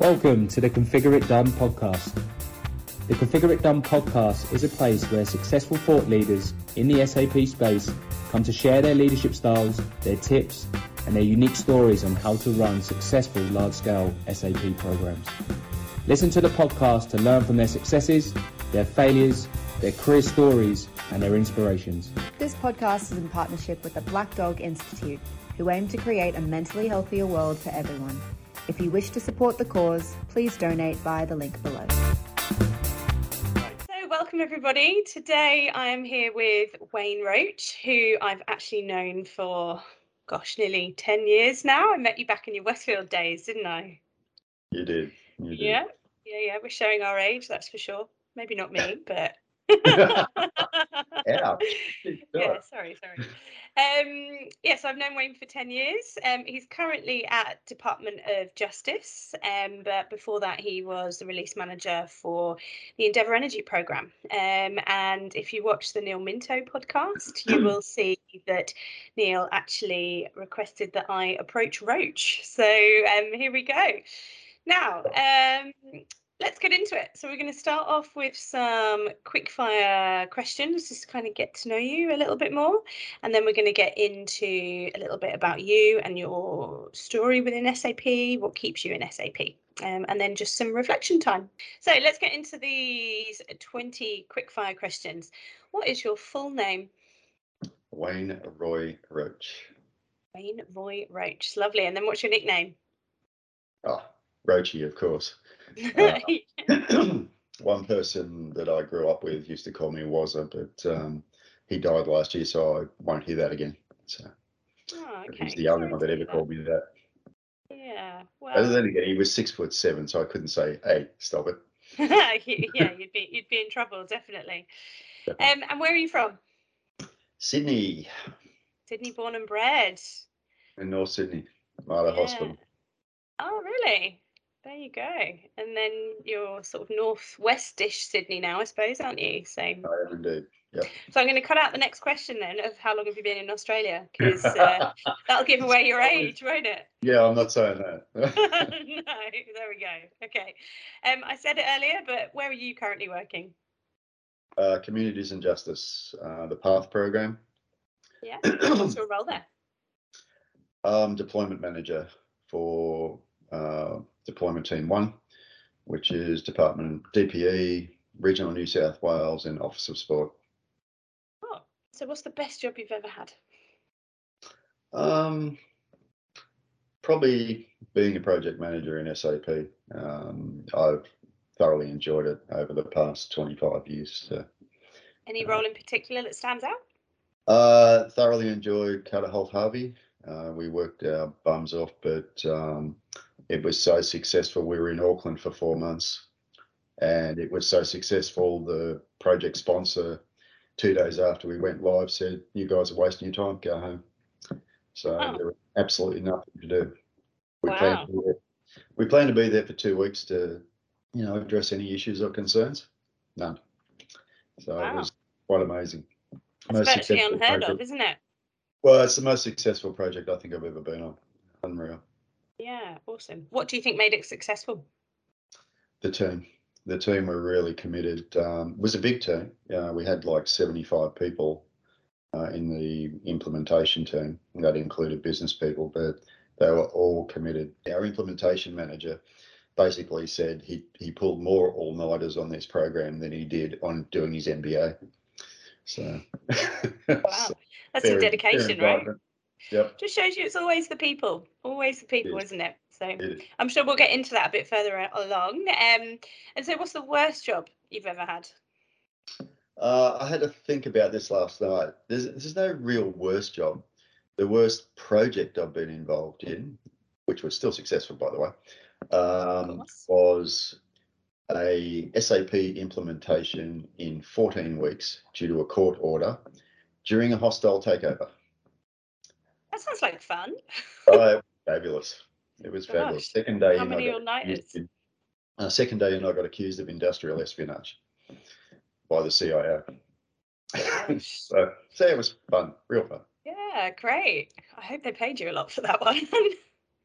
Welcome to the Configure It Done podcast. The Configure It Done podcast is a place where successful thought leaders in the SAP space come to share their leadership styles, their tips, and their unique stories on how to run successful large scale SAP programs. Listen to the podcast to learn from their successes, their failures, their career stories, and their inspirations. This podcast is in partnership with the Black Dog Institute, who aim to create a mentally healthier world for everyone. If you wish to support the cause, please donate via the link below. So, welcome everybody. Today I am here with Wayne Roach, who I've actually known for, gosh, nearly 10 years now. I met you back in your Westfield days, didn't I? You did. You did. Yeah, yeah, yeah. We're showing our age, that's for sure. Maybe not me, but. yeah. yeah, sorry, sorry. Um, yes, I've known Wayne for 10 years. Um, he's currently at Department of Justice, um, but before that, he was the release manager for the Endeavour Energy Programme. Um, and if you watch the Neil Minto podcast, you will see that Neil actually requested that I approach Roach. So um, here we go. Now, um, let's get into it. So we're going to start off with some quick fire questions, just to kind of get to know you a little bit more. And then we're going to get into a little bit about you and your story within SAP, what keeps you in SAP. Um, and then just some reflection time. So let's get into these 20 quick fire questions. What is your full name? Wayne Roy Roach. Wayne Roy Roach. Lovely. And then what's your nickname? Oh, Roachy, of course. Uh, one person that I grew up with used to call me Wazza, but um, he died last year, so I won't hear that again. So oh, okay. he's the only one that ever called me that. Yeah. Well, Other than again, he was six foot seven, so I couldn't say, "Hey, stop it." yeah, you'd be you'd be in trouble definitely. Um, and where are you from? Sydney. Sydney, born and bred. In North Sydney, Mater yeah. Hospital. Oh, really? There you go. And then you're sort of northwestish Sydney now, I suppose, aren't you? So. I am indeed. Yeah. So I'm going to cut out the next question then of how long have you been in Australia? Because uh, that'll give away your age, won't it? Yeah, I'm not saying that. no, there we go. Okay. Um, I said it earlier, but where are you currently working? Uh, Communities and Justice, uh, the PATH program. Yeah. What's your role there? Um, deployment manager for uh, Deployment Team 1, which is Department DPE, Regional New South Wales, and Office of Sport. Oh, so what's the best job you've ever had? Um, probably being a project manager in SAP. Um, I've thoroughly enjoyed it over the past 25 years. So, Any role uh, in particular that stands out? Uh, thoroughly enjoyed Carter Holt Harvey. Uh, we worked our bums off, but um, it was so successful. We were in Auckland for four months, and it was so successful. The project sponsor, two days after we went live, said, "You guys are wasting your time. Go home." So there was absolutely nothing to do. We wow. plan to there, we plan to be there for two weeks to, you know, address any issues or concerns. None. So wow. it was quite amazing. That's most unheard project. of, isn't it? Well, it's the most successful project I think I've ever been on. Unreal. Yeah, awesome. What do you think made it successful? The team. The team were really committed. Um, it was a big team. Uh, we had like 75 people uh, in the implementation team. That included business people, but they were all committed. Our implementation manager basically said he, he pulled more all nighters on this program than he did on doing his MBA. So, wow, that's very, some dedication, right? Yep. Just shows you it's always the people, always the people, is. isn't it? So I'm sure we'll get into that a bit further along. Um, and so, what's the worst job you've ever had? Uh, I had to think about this last night. There's, there's no real worst job. The worst project I've been involved in, which was still successful, by the way, um, was a SAP implementation in 14 weeks due to a court order during a hostile takeover. That sounds like fun. oh, fabulous. It was Gosh. fabulous. Second day, how many all nighters? Uh, second day, and I got accused of industrial espionage by the CIO. so, so it was fun, real fun. Yeah, great. I hope they paid you a lot for that one.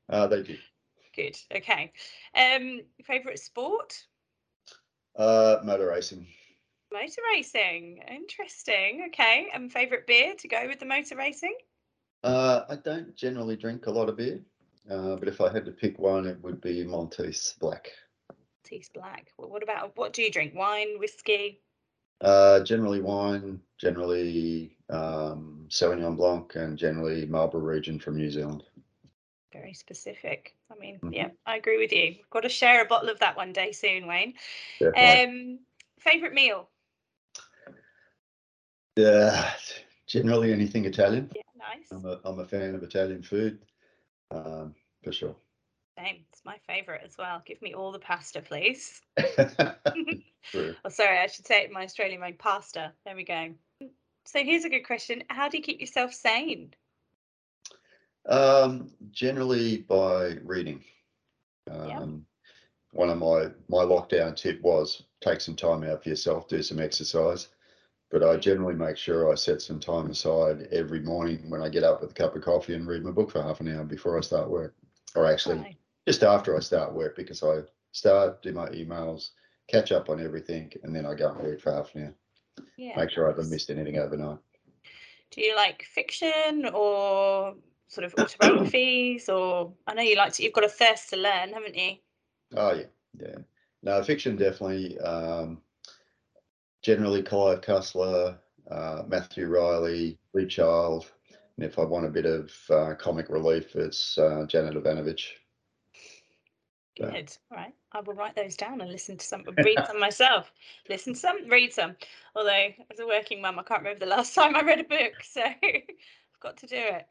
uh, they did. good. Okay. Um, favorite sport? Uh, motor racing. Motor racing. Interesting. Okay. And favorite beer to go with the motor racing? Uh, I don't generally drink a lot of beer, uh, but if I had to pick one, it would be Maltese Black. Maltese Black. Well, what about what do you drink? Wine, whiskey? Uh, generally wine, generally um, Sauvignon Blanc, and generally Marlborough region from New Zealand. Very specific. I mean, Mhm. yeah, I agree with you. We've Got to share a bottle of that one day soon, Wayne. Um, favorite meal? Yeah, generally anything Italian. Yeah, nice. I'm a, I'm a fan of Italian food, um, for sure. Same. It's my favorite as well. Give me all the pasta, please. Oh, sorry, I should say it in my Australian way. Pasta. There we go. So here's a good question. How do you keep yourself sane? Um, generally by reading. Um, one of my my lockdown tip was take some time out for yourself, do some exercise. But I generally make sure I set some time aside every morning when I get up with a cup of coffee and read my book for half an hour before I start work, or actually Right. just after I start work because I start, do my emails, catch up on everything, and then I go and read for half an hour. Yeah. Make sure I haven't missed anything overnight. Do you like fiction or sort of autobiographies? Or I know you like to. You've got a thirst to learn, haven't you? Oh yeah, yeah. No, fiction definitely. Um, generally, Clive Cussler, uh, Matthew Reilly, Lee Child, and if I want a bit of uh, comic relief, it's uh, Janet Evanovich. Yeah. Good. All right. I will write those down and listen to some, read some myself. Listen to some, read some. Although, as a working mum, I can't remember the last time I read a book, so I've got to do it.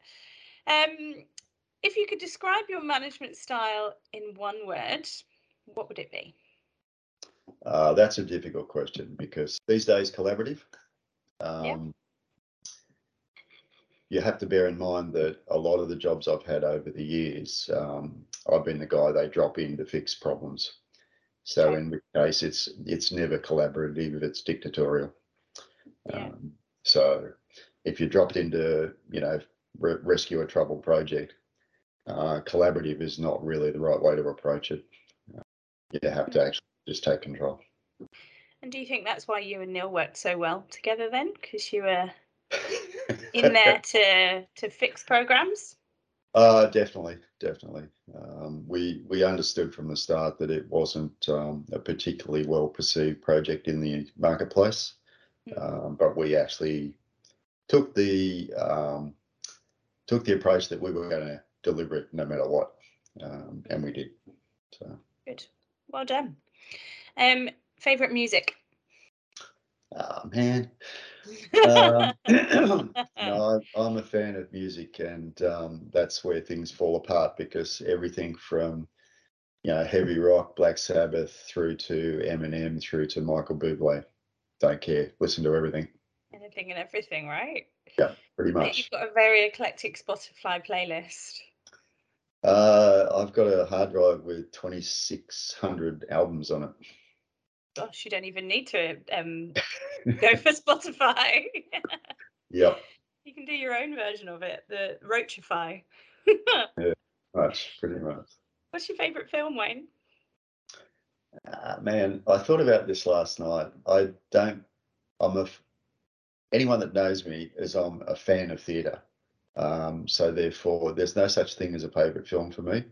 Um, if you could describe your management style in one word, what would it be? Uh, that's a difficult question because these days collaborative. Um, You have to bear in mind that a lot of the jobs I've had over the years, um, I've been the guy they drop in to fix problems. So Okay. in which case, it's it's never collaborative; it's dictatorial. Yeah. Um, so if you're dropped into you know re- rescue a troubled project, uh, collaborative is not really the right way to approach it. Uh, you have to actually just take control. And do you think that's why you and Neil worked so well together then? Because you were in there to to fix programs? Uh, definitely, definitely. Um, we we understood from the start that it wasn't um, a particularly well perceived project in the marketplace, Mm. um, but we actually took the um, took the approach that we were going to deliver it no matter what, um, and we did. So, Good. Well done. Um, favorite music? ah, man, um, no, I'm, I'm a fan of music, and um, that's where things fall apart because everything from you know heavy rock, Black Sabbath, through to Eminem, through to Michael Bublé, don't care. Listen to everything, Anything and everything, right? Yeah, pretty much. You've got a very eclectic Spotify playlist. Uh, I've got a hard drive with 2,600 albums on it. Gosh, you don't even need to um, go for Spotify. Yep, you can do your own version of it, the Roachify. Yeah, much, pretty much. What's your favourite film, Wayne? Uh, man, I thought about this last night. I don't. I'm a. Anyone that knows me is I'm a fan of theatre. Um, so therefore, there's no such thing as a favourite film for me.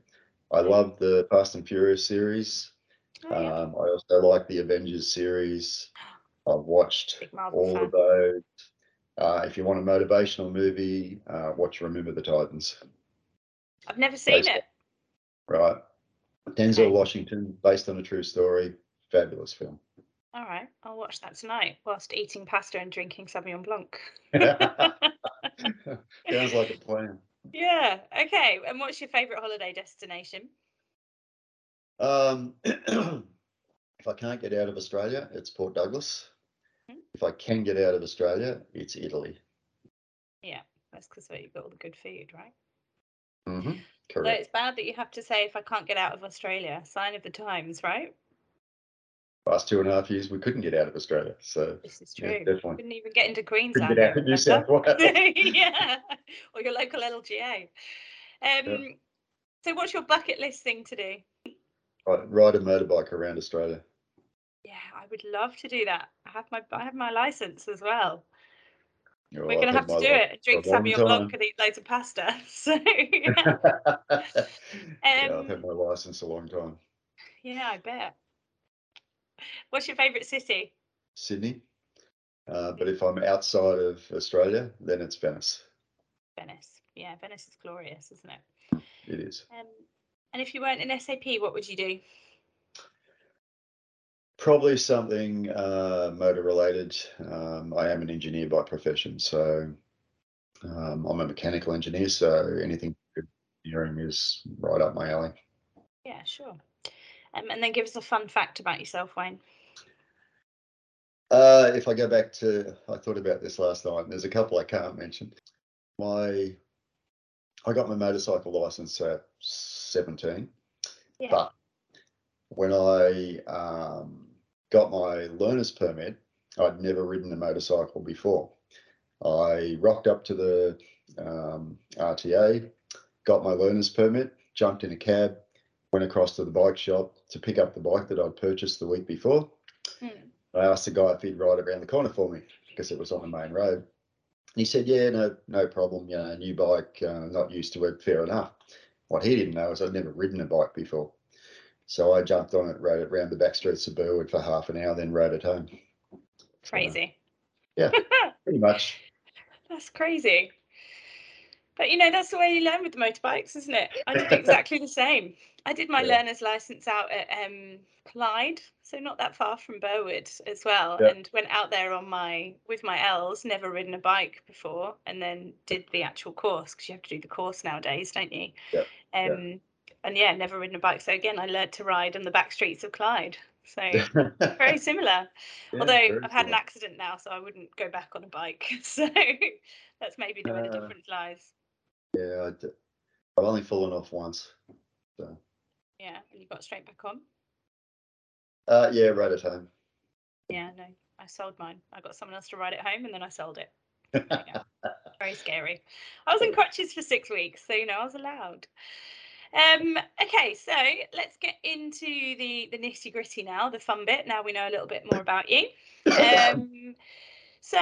I love the Fast and Furious series. Oh, yeah. Um, I also like the Avengers series. I've watched all fan. of those. Uh, if you want a motivational movie, uh, watch Remember the Titans. I've never seen Based it. Right, Denzel Okay. Washington, based on a true story. Fabulous film. All right, I'll watch that tonight whilst eating pasta and drinking Sauvignon Blanc. Sounds like a plan. yeah. Okay. And what's your favourite holiday destination? Um, if I can't get out of Australia, it's Port Douglas. Mhm. If I can get out of Australia, it's Italy. Yeah, that's because you've got all the good food, right? hmm Although Correct. it's bad that you have to say if I can't get out of Australia. Sign of the times, right? Last two and a half years, we couldn't get out of Australia, so This is Yeah, true. definitely. Couldn't even get into couldn't Queensland. get out of New. South Wales. yeah, or your local LGA. Um, So, what's your bucket list thing to do? Right, ride a motorbike around Australia. Yeah, I would love to do that. I have my I have my license as well. Oh, We're I've gonna have to do life it. Drink for a long Sauvignon. Blanc and eat loads of pasta. So yeah, yeah, I've Um, had my license a long time. yeah, I bet. What's your favourite city? Sydney. Uh, but if I'm outside of Australia, then it's Venice. Venice. Yeah, Venice is glorious, isn't it? It is. Um, and if you weren't in SAP, what would you do? Probably something uh, motor related. Um, I am an engineer by profession, so um, I'm a mechanical engineer. So anything engineering is right up my alley. Yeah, sure. Um, and then give us a fun fact about yourself, Wayne. Uh, if I go back to, I thought about this last night. and There's a couple I can't mention. My, I got my motorcycle license at 17, Yeah. but when I um, got my learner's permit, I'd never ridden a motorcycle before. I rocked up to the um, RTA, got my learner's permit, jumped in a cab, went across to the bike shop to pick up the bike that I'd purchased the week before. Hmm. I asked the guy if he'd ride around the corner for me because it was on the main road. And he said, "Yeah, no, no problem. You know, new bike, uh, not used to it. Fair enough." What he didn't know is I'd never ridden a bike before, so I jumped on it, rode it around the back streets of Burwood for half an hour, then rode it home. Crazy. Yeah. Pretty much. That's crazy. But you know, that's the way you learn with the motorbikes, isn't it? I did exactly the same. I did my Yeah. learner's license out at um, Clyde, so not that far from Burwood as well, Yeah. and went out there on my with my L's, never ridden a bike before, and then did the actual course because you have to do the course nowadays, don't you? Yeah, yeah. Um, and yeah, never ridden a bike. So again, I learnt to ride on the back streets of Clyde. So very similar. Yeah, Although very I've had an accident now, so I wouldn't go back on a bike. So that's maybe the where the Uh, difference lies. Yeah, I d- I've only fallen off once. Yeah, and you got straight back on. Uh, yeah, rode at home. Yeah, no, I sold mine. I got someone else to ride it home, and then I sold it. There you go. Very scary. I was in crutches for six weeks, so you know I was allowed. Um, okay, so let's get into the the nitty gritty now, the fun bit. Now we know a little bit more about you. Um, so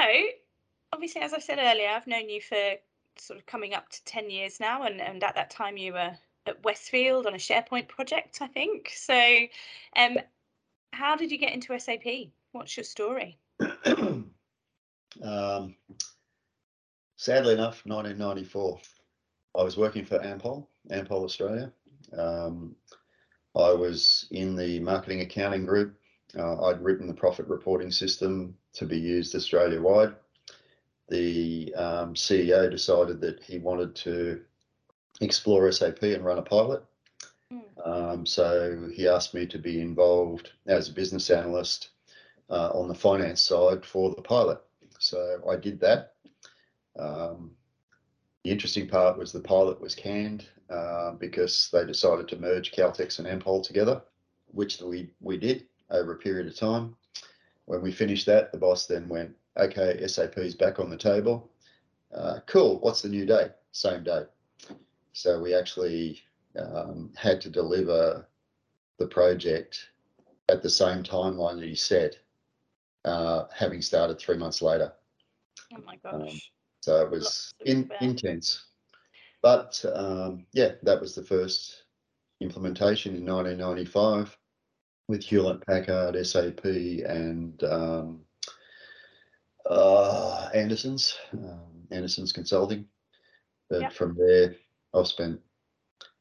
obviously, as I said earlier, I've known you for sort of coming up to ten years now, and and at that time you were at Westfield on a SharePoint project, I think. So, um, how did you get into SAP? What's your story? um, sadly enough, 1994, I was working for Ampol, Ampol Australia. Um, I was in the marketing accounting group. Uh, I'd written the profit reporting system to be used Australia wide. The um, CEO decided that he wanted to explore SAP and run a pilot. Mm. Um, so he asked me to be involved as a business analyst uh, on the finance side for the pilot. So I did that. Um, the interesting part was the pilot was canned uh, because they decided to merge Caltex and Ampol together, which we, we did over a period of time. When we finished that, the boss then went, okay, SAP's back on the table. Uh, cool, what's the new date? Same date. So we actually um, had to deliver the project at the same timeline that he said, uh, having started three months later. Oh my Um, gosh. So it was in, intense. But um, yeah, that was the first implementation in 1995 with Hewlett Packard, SAP, and um, uh, Andersen's, um, Andersen's Consulting. But Yep. from there, I've spent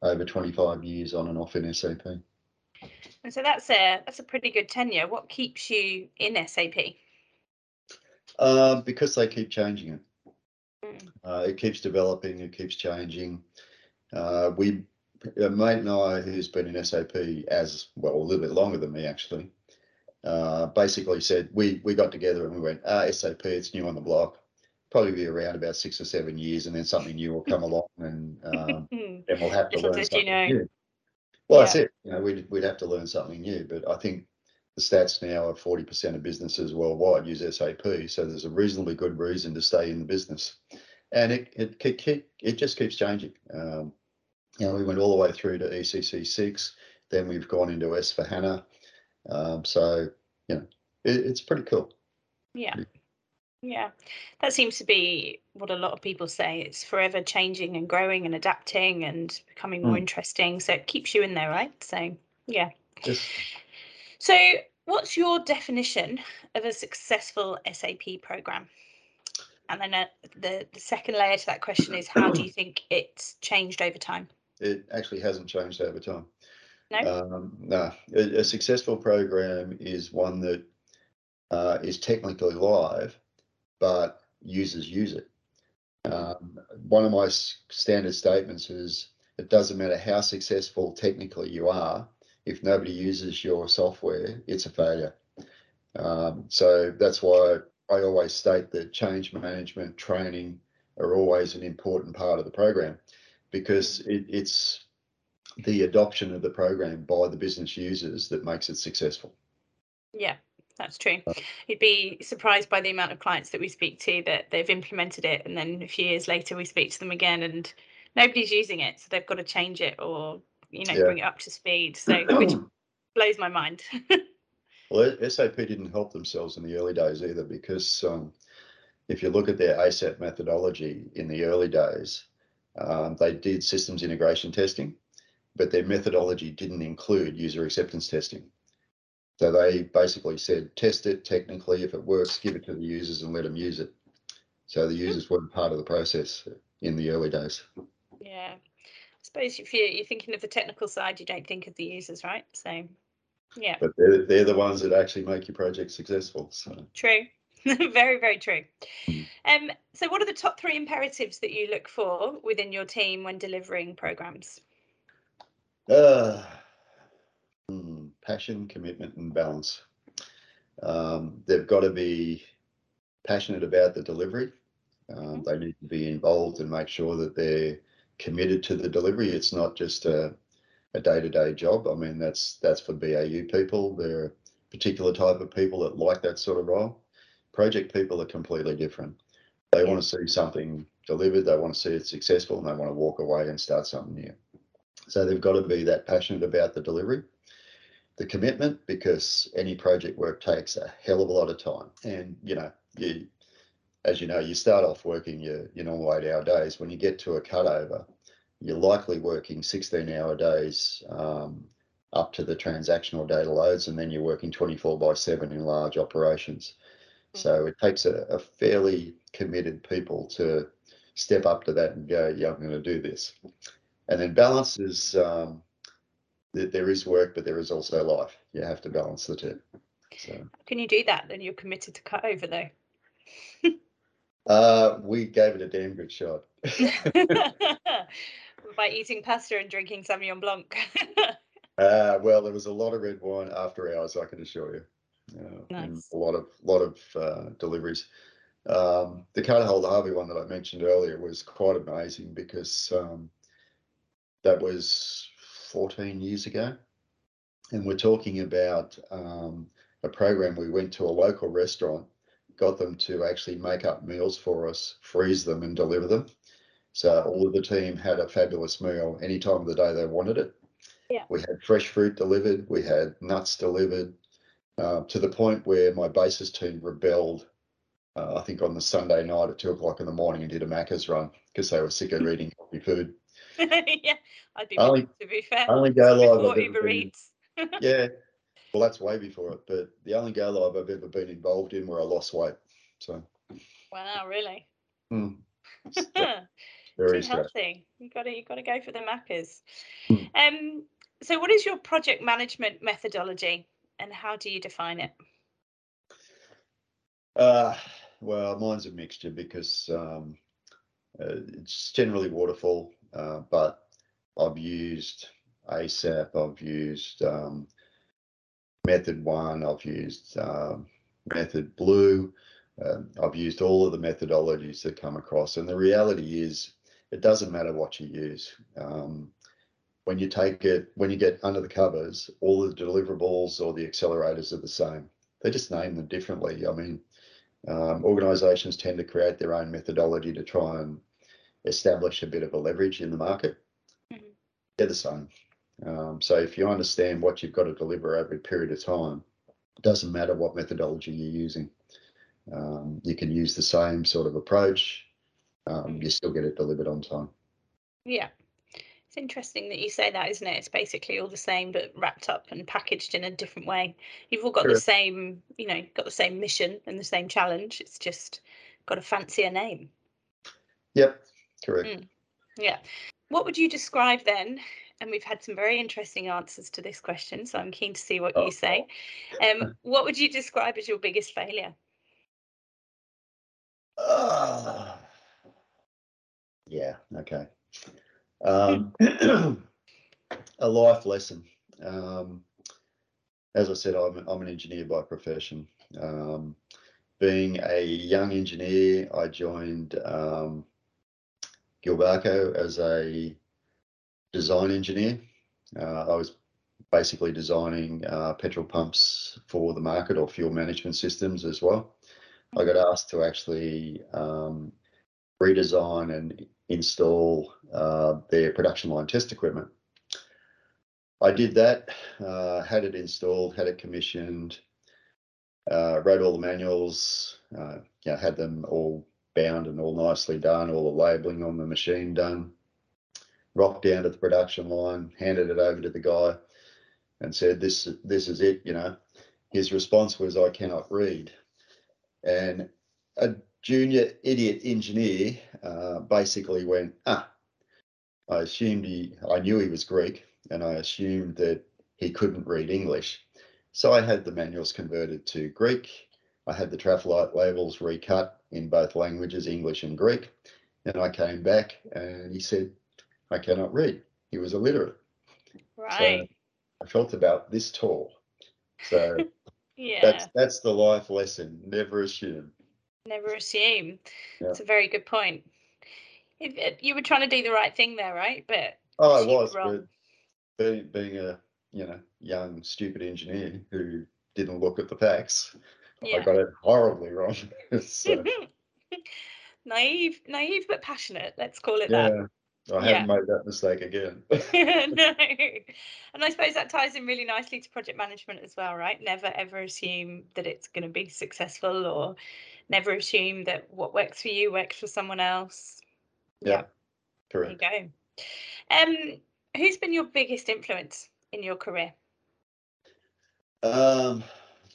over 25 years on and off in SAP. And so that's a that's a pretty good tenure. What keeps you in SAP? Uh, because they keep changing it. Mm. Uh, it keeps developing, it keeps changing. Uh, we, a mate and I, who's been in SAP as well, a little bit longer than me actually, uh, basically said we we got together and we went, ah, SAP, it's new on the block. Probably be around about six or seven years, and then something new will come along, and um, then we'll have to Little learn did you something know. new. Well, that's it. You know, we'd we'd have to learn something new, but I think the stats now are forty percent of businesses worldwide use SAP, so there's a reasonably good reason to stay in the business, and it it it, it just keeps changing. Um, You know, we went all the way through to ECC six. Then we've gone into S/4HANA. Um, so you know, it, it's pretty cool. Yeah. Yeah, that seems to be what a lot of people say. It's forever changing and growing and adapting and becoming more Mm. interesting. So it keeps you in there, right? So, yeah. Just So, what's your definition of a successful SAP program? And then uh, the the second layer to that question is how do you think it's changed over time? it actually hasn't changed over time. No? Um, no, a, a successful program is one that uh, is technically live, but users use it. Um, one of my standard statements is it doesn't matter how successful technically you are, if nobody uses your software, it's a failure. Um, so that's why I always state that change management training are always an important part of the program because it, it's the adoption of the program by the business users that makes it successful. Yeah, that's true. You'd be surprised by the amount of clients that we speak to that they've implemented it and then a few years later we speak to them again and nobody's using it. So they've got to change it or, you know, Yeah. bring it up to speed. So which blows my mind. Well, SAP didn't help themselves in the early days either because um, if you look at their ASAP methodology in the early days, um, they did systems integration testing, but their methodology didn't include user acceptance testing. So they basically said, test it technically. If it works, give it to the users and let them use it. So the users weren't part of the process in the early days. yeah. I suppose if you're, you're thinking of the technical side, you don't think of the users, right? So, yeah, But they're, they're the ones that actually make your project successful. So true. very, very true. Mm. Um, so, what are the top three imperatives that you look for within your team when delivering programs? Uh, passion, commitment, and balance. Um, they've got to be passionate about the delivery. Um, they need to be involved and make sure that they're committed to the delivery. It's not just a, a day-to-day job. I mean, that's that's for BAU people. There are a particular type of people that like that sort of role. Project people are completely different. They want to see something delivered. They want to see it successful, and they want to walk away and start something new. So they've got to be that passionate about the delivery. The commitment, because any project work takes a hell of a lot of time. And, you know, you, as you know, you start off working your, your normal eight hour days. When you get to a cutover, you're likely working 16 hour days um, up to the transactional data loads, and then you're working 24 by 7 in large operations. So it takes a, a fairly committed people to step up to that and go, yeah, I'm going to do this. And then balance is um, th- there is work, but there is also life. You have to balance the two. So Can you do that? Then you're committed to cut over, though. uh, we gave it a damn good shot. By eating pasta and drinking Sauvignon Blanc. Uh, well, there was a lot of red wine after hours, I can assure you. Uh, Nice. A lot of lot of uh, deliveries. Um, the Carter Harvey one that I mentioned earlier was quite amazing because um, that was 14 years ago, and we're talking about um, a program. We went to a local restaurant, got them to actually make up meals for us, freeze them, and deliver them. So all of the team had a fabulous meal any time of the day they wanted it. Yeah. We had fresh fruit delivered. We had nuts delivered. Uh, to the point where my basis team rebelled. Uh, I think on the Sunday night at two o'clock in the morning and did a Macca's run because they were sick of eating healthy food. yeah, I'd be Only- to be fair. Only go live I've Uber been. Yeah, well that's way before it, but the only go live I've ever been involved in where I lost weight. So Wow, really? mm, very healthy. You got to you got to go for the Maccas. Hmm. Um. So, what is your project management methodology, and how do you define it? Uh, well, mine's a mixture because um, uh, it's generally waterfall, uh, but I've used ASAP, I've used um, Method One, I've used um, Method Blue, um, I've used all of the methodologies that come across. And the reality is, it doesn't matter what you use. Um, when you take it, when you get under the covers, all the deliverables or the accelerators are the same. They just name them differently. I mean, um, organizations tend to create their own methodology to try and establish a bit of a leverage in the market. Mhm. they're the same. Um, so if you understand what you've got to deliver over a period of time, it doesn't matter what methodology you're using. Um, you can use the same sort of approach. Um, you still get it delivered on time. Yeah. It's interesting that you say that, isn't it? It's basically all the same, but wrapped up and packaged in a different way. You've all got the same, you know, got the same mission and the same challenge. It's just got a fancier name. Yep, correct. Mm. Yeah. What would you describe then? And we've had some very interesting answers to this question, so I'm keen to see what Oh. you say. Um, what would you describe as your biggest failure? Ah. yeah, okay. Um, a life lesson. Um, as I said, I'm, I'm an engineer by profession. Um, being a young engineer, I joined um, Gilbarco as a design engineer. Uh, I was basically designing uh, petrol pumps for the market or fuel management systems as well. I got asked to actually um, redesign and install uh, their production line test equipment. I did that, uh, had it installed, had it commissioned, uh, wrote all the manuals, uh, you know, had them all bound and all nicely done, all the labeling on the machine done. Rocked down to the production line, handed it over to the guy, and said, "This, this is it." You know, his response was, "I cannot read," and a junior idiot engineer uh, basically went, "Ah." I assumed he, I knew he was Greek, and I assumed that he couldn't read English. So I had the manuals converted to Greek. I had the traffic labels recut in both languages, English and Greek. And I came back and he said, I cannot read. He was illiterate. Right. I felt about this tall. So yeah. that's that's the life lesson. Never assume. Never assume. Yeah. It's a very good point. It- you were trying to do the right thing there, right? But Oh, I was, but being, being a you know young stupid engineer who didn't look at the facts, I yeah. got it horribly wrong. so, naive, naive but passionate. Let's call it that. yeah, I Yeah. haven't made that mistake again. no. And I suppose that ties in really nicely to project management as well, right? Never ever assume that it's going to be successful or never assume that what works for you works for someone else. yeah, There you correct. go. Um, who's been your biggest influence in your career? Um,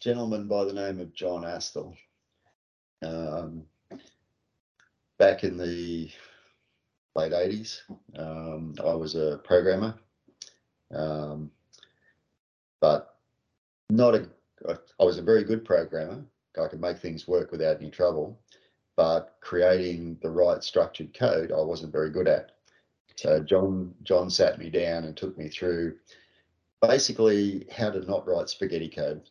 gentleman by the name of John Astle. Um, back in the late eighties, um, I was a programmer, um, but not a. I was a very good programmer. I could make things work without any trouble, but creating the right structured code, I wasn't very good at. So John John sat me down and took me through basically how to not write spaghetti code,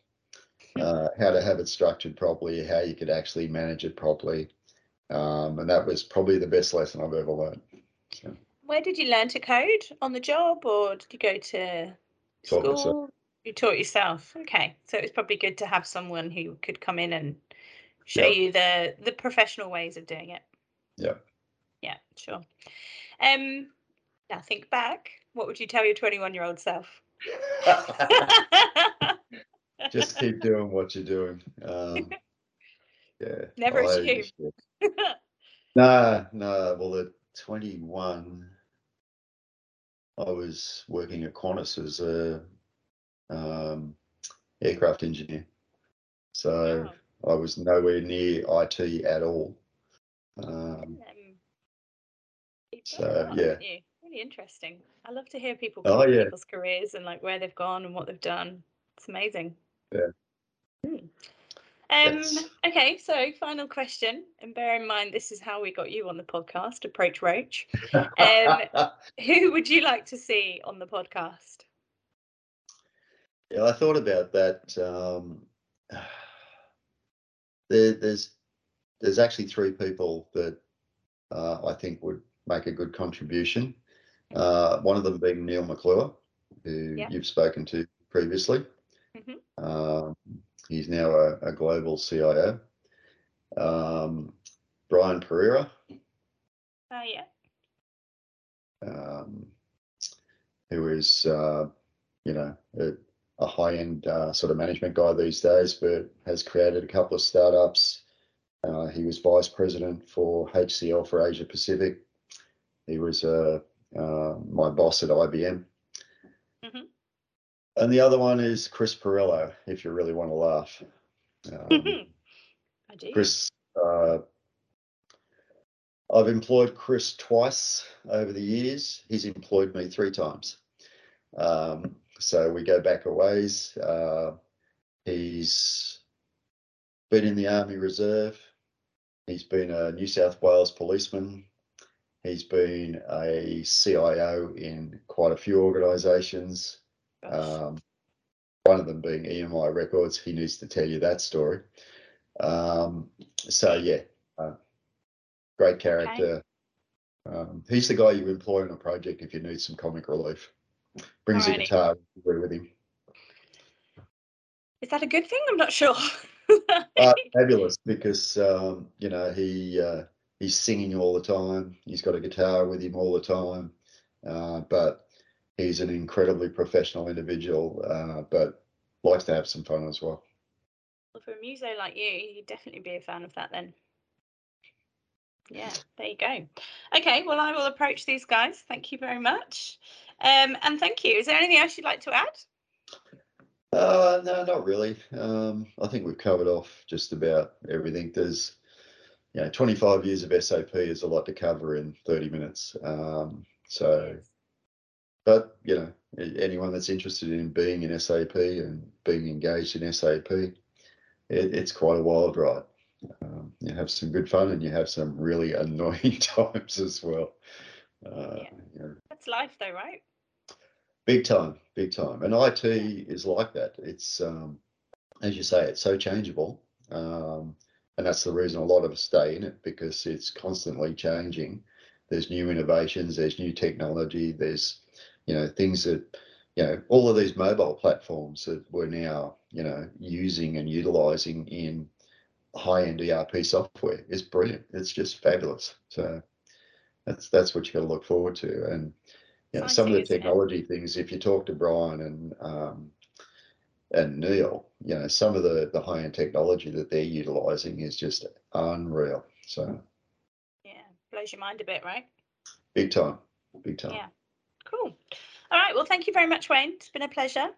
uh, how to have it structured properly, how you could actually manage it properly. Um, and that was probably the best lesson I've ever learned. Where did you learn to code? On the job, or did you go to Taught school? myself. You taught yourself. Okay, so it's probably good to have someone who could come in and show Yeah. you the the professional ways of doing it. Yeah. Yeah, sure. Um, now think back. What would you tell your 21 year old self? Just keep doing what you're doing. Um, yeah. Never I- assume. No, no. Well, at 21, I was working at Qantas as a um, aircraft engineer. So. I was nowhere near IT at all. Um, So, done a lot, yeah. Really interesting. I love to hear people Oh, yeah. people's careers and like where they've gone and what they've done. It's amazing. Yeah. Hmm. Um, Yes. okay, so final question, and bear in mind this is how we got you on the podcast, Approach Roach. Um, Who would you like to see on the podcast? yeah, I thought about that. Um, there, there's there's actually three people that uh, I think would make a good contribution. Uh, one of them being Neil McClure, who Yeah. you've spoken to previously. Mhm. Um, he's now a, a global CIO. Um, Brian Pereira, Oh, yeah. um, who is, uh, you know, a, a high end uh, sort of management guy these days, but has created a couple of startups. Uh, he was vice president for HCL for Asia Pacific. He was uh, uh, my boss at IBM. Mhm. And the other one is Chris Perillo, if you really want to laugh. Um, I do. Chris, uh, I've employed Chris twice over the years. He's employed me three times. Um, so we go back a ways. Uh, he's been in the Army Reserve. He's been a New South Wales policeman. He's been a CIO in quite a few organisations. Um, one of them being EMI Records. He needs to tell you that story. Um, so yeah, uh, great character. Um, he's the guy you employ on a project if you need some comic relief. Brings a guitar, with him. Is that a good thing? I'm not sure. Uh, fabulous because um, you know he uh, he's singing all the time. He's got a guitar with him all the time, uh, but he's an incredibly professional individual. Uh, but likes to have some fun as well. Well, for a muso like you, you'd definitely be a fan of that then. Yeah, there you go. Okay, well, I will approach these guys. Thank you very much. Um, and thank you. Is there anything else you'd like to add? Uh, no, not really. Um, I think we've covered off just about everything. There's, you know, 25 years of SAP is a lot to cover in 30 minutes. Um, so. But you know, anyone that's interested in being in SAP and being engaged in SAP, it, it's quite a wild ride. Um, you have some good fun and you have some really annoying times as well. Uh, Yeah. you know, That's life, though, right? Big time, big time. And IT is like that. It's, um, as you say, it's so changeable. Um, and that's the reason a lot of us stay in it because it's constantly changing. There's new innovations, there's new technology, there's, you know, things that, you know, all of these mobile platforms that we're now, you know, using and utilizing in high end ERP software is brilliant. It's just fabulous. So that's that's what you got to look forward to. And you know, some of the isn't it? technology things, if you talk to Brian and um, and Neil, you know, some of the the high end technology that they're utilizing is just unreal. So Yeah, blows your mind a bit, right? big time, big time. Yeah. Cool. All right. Well, thank you very much, Wayne. It's been a pleasure.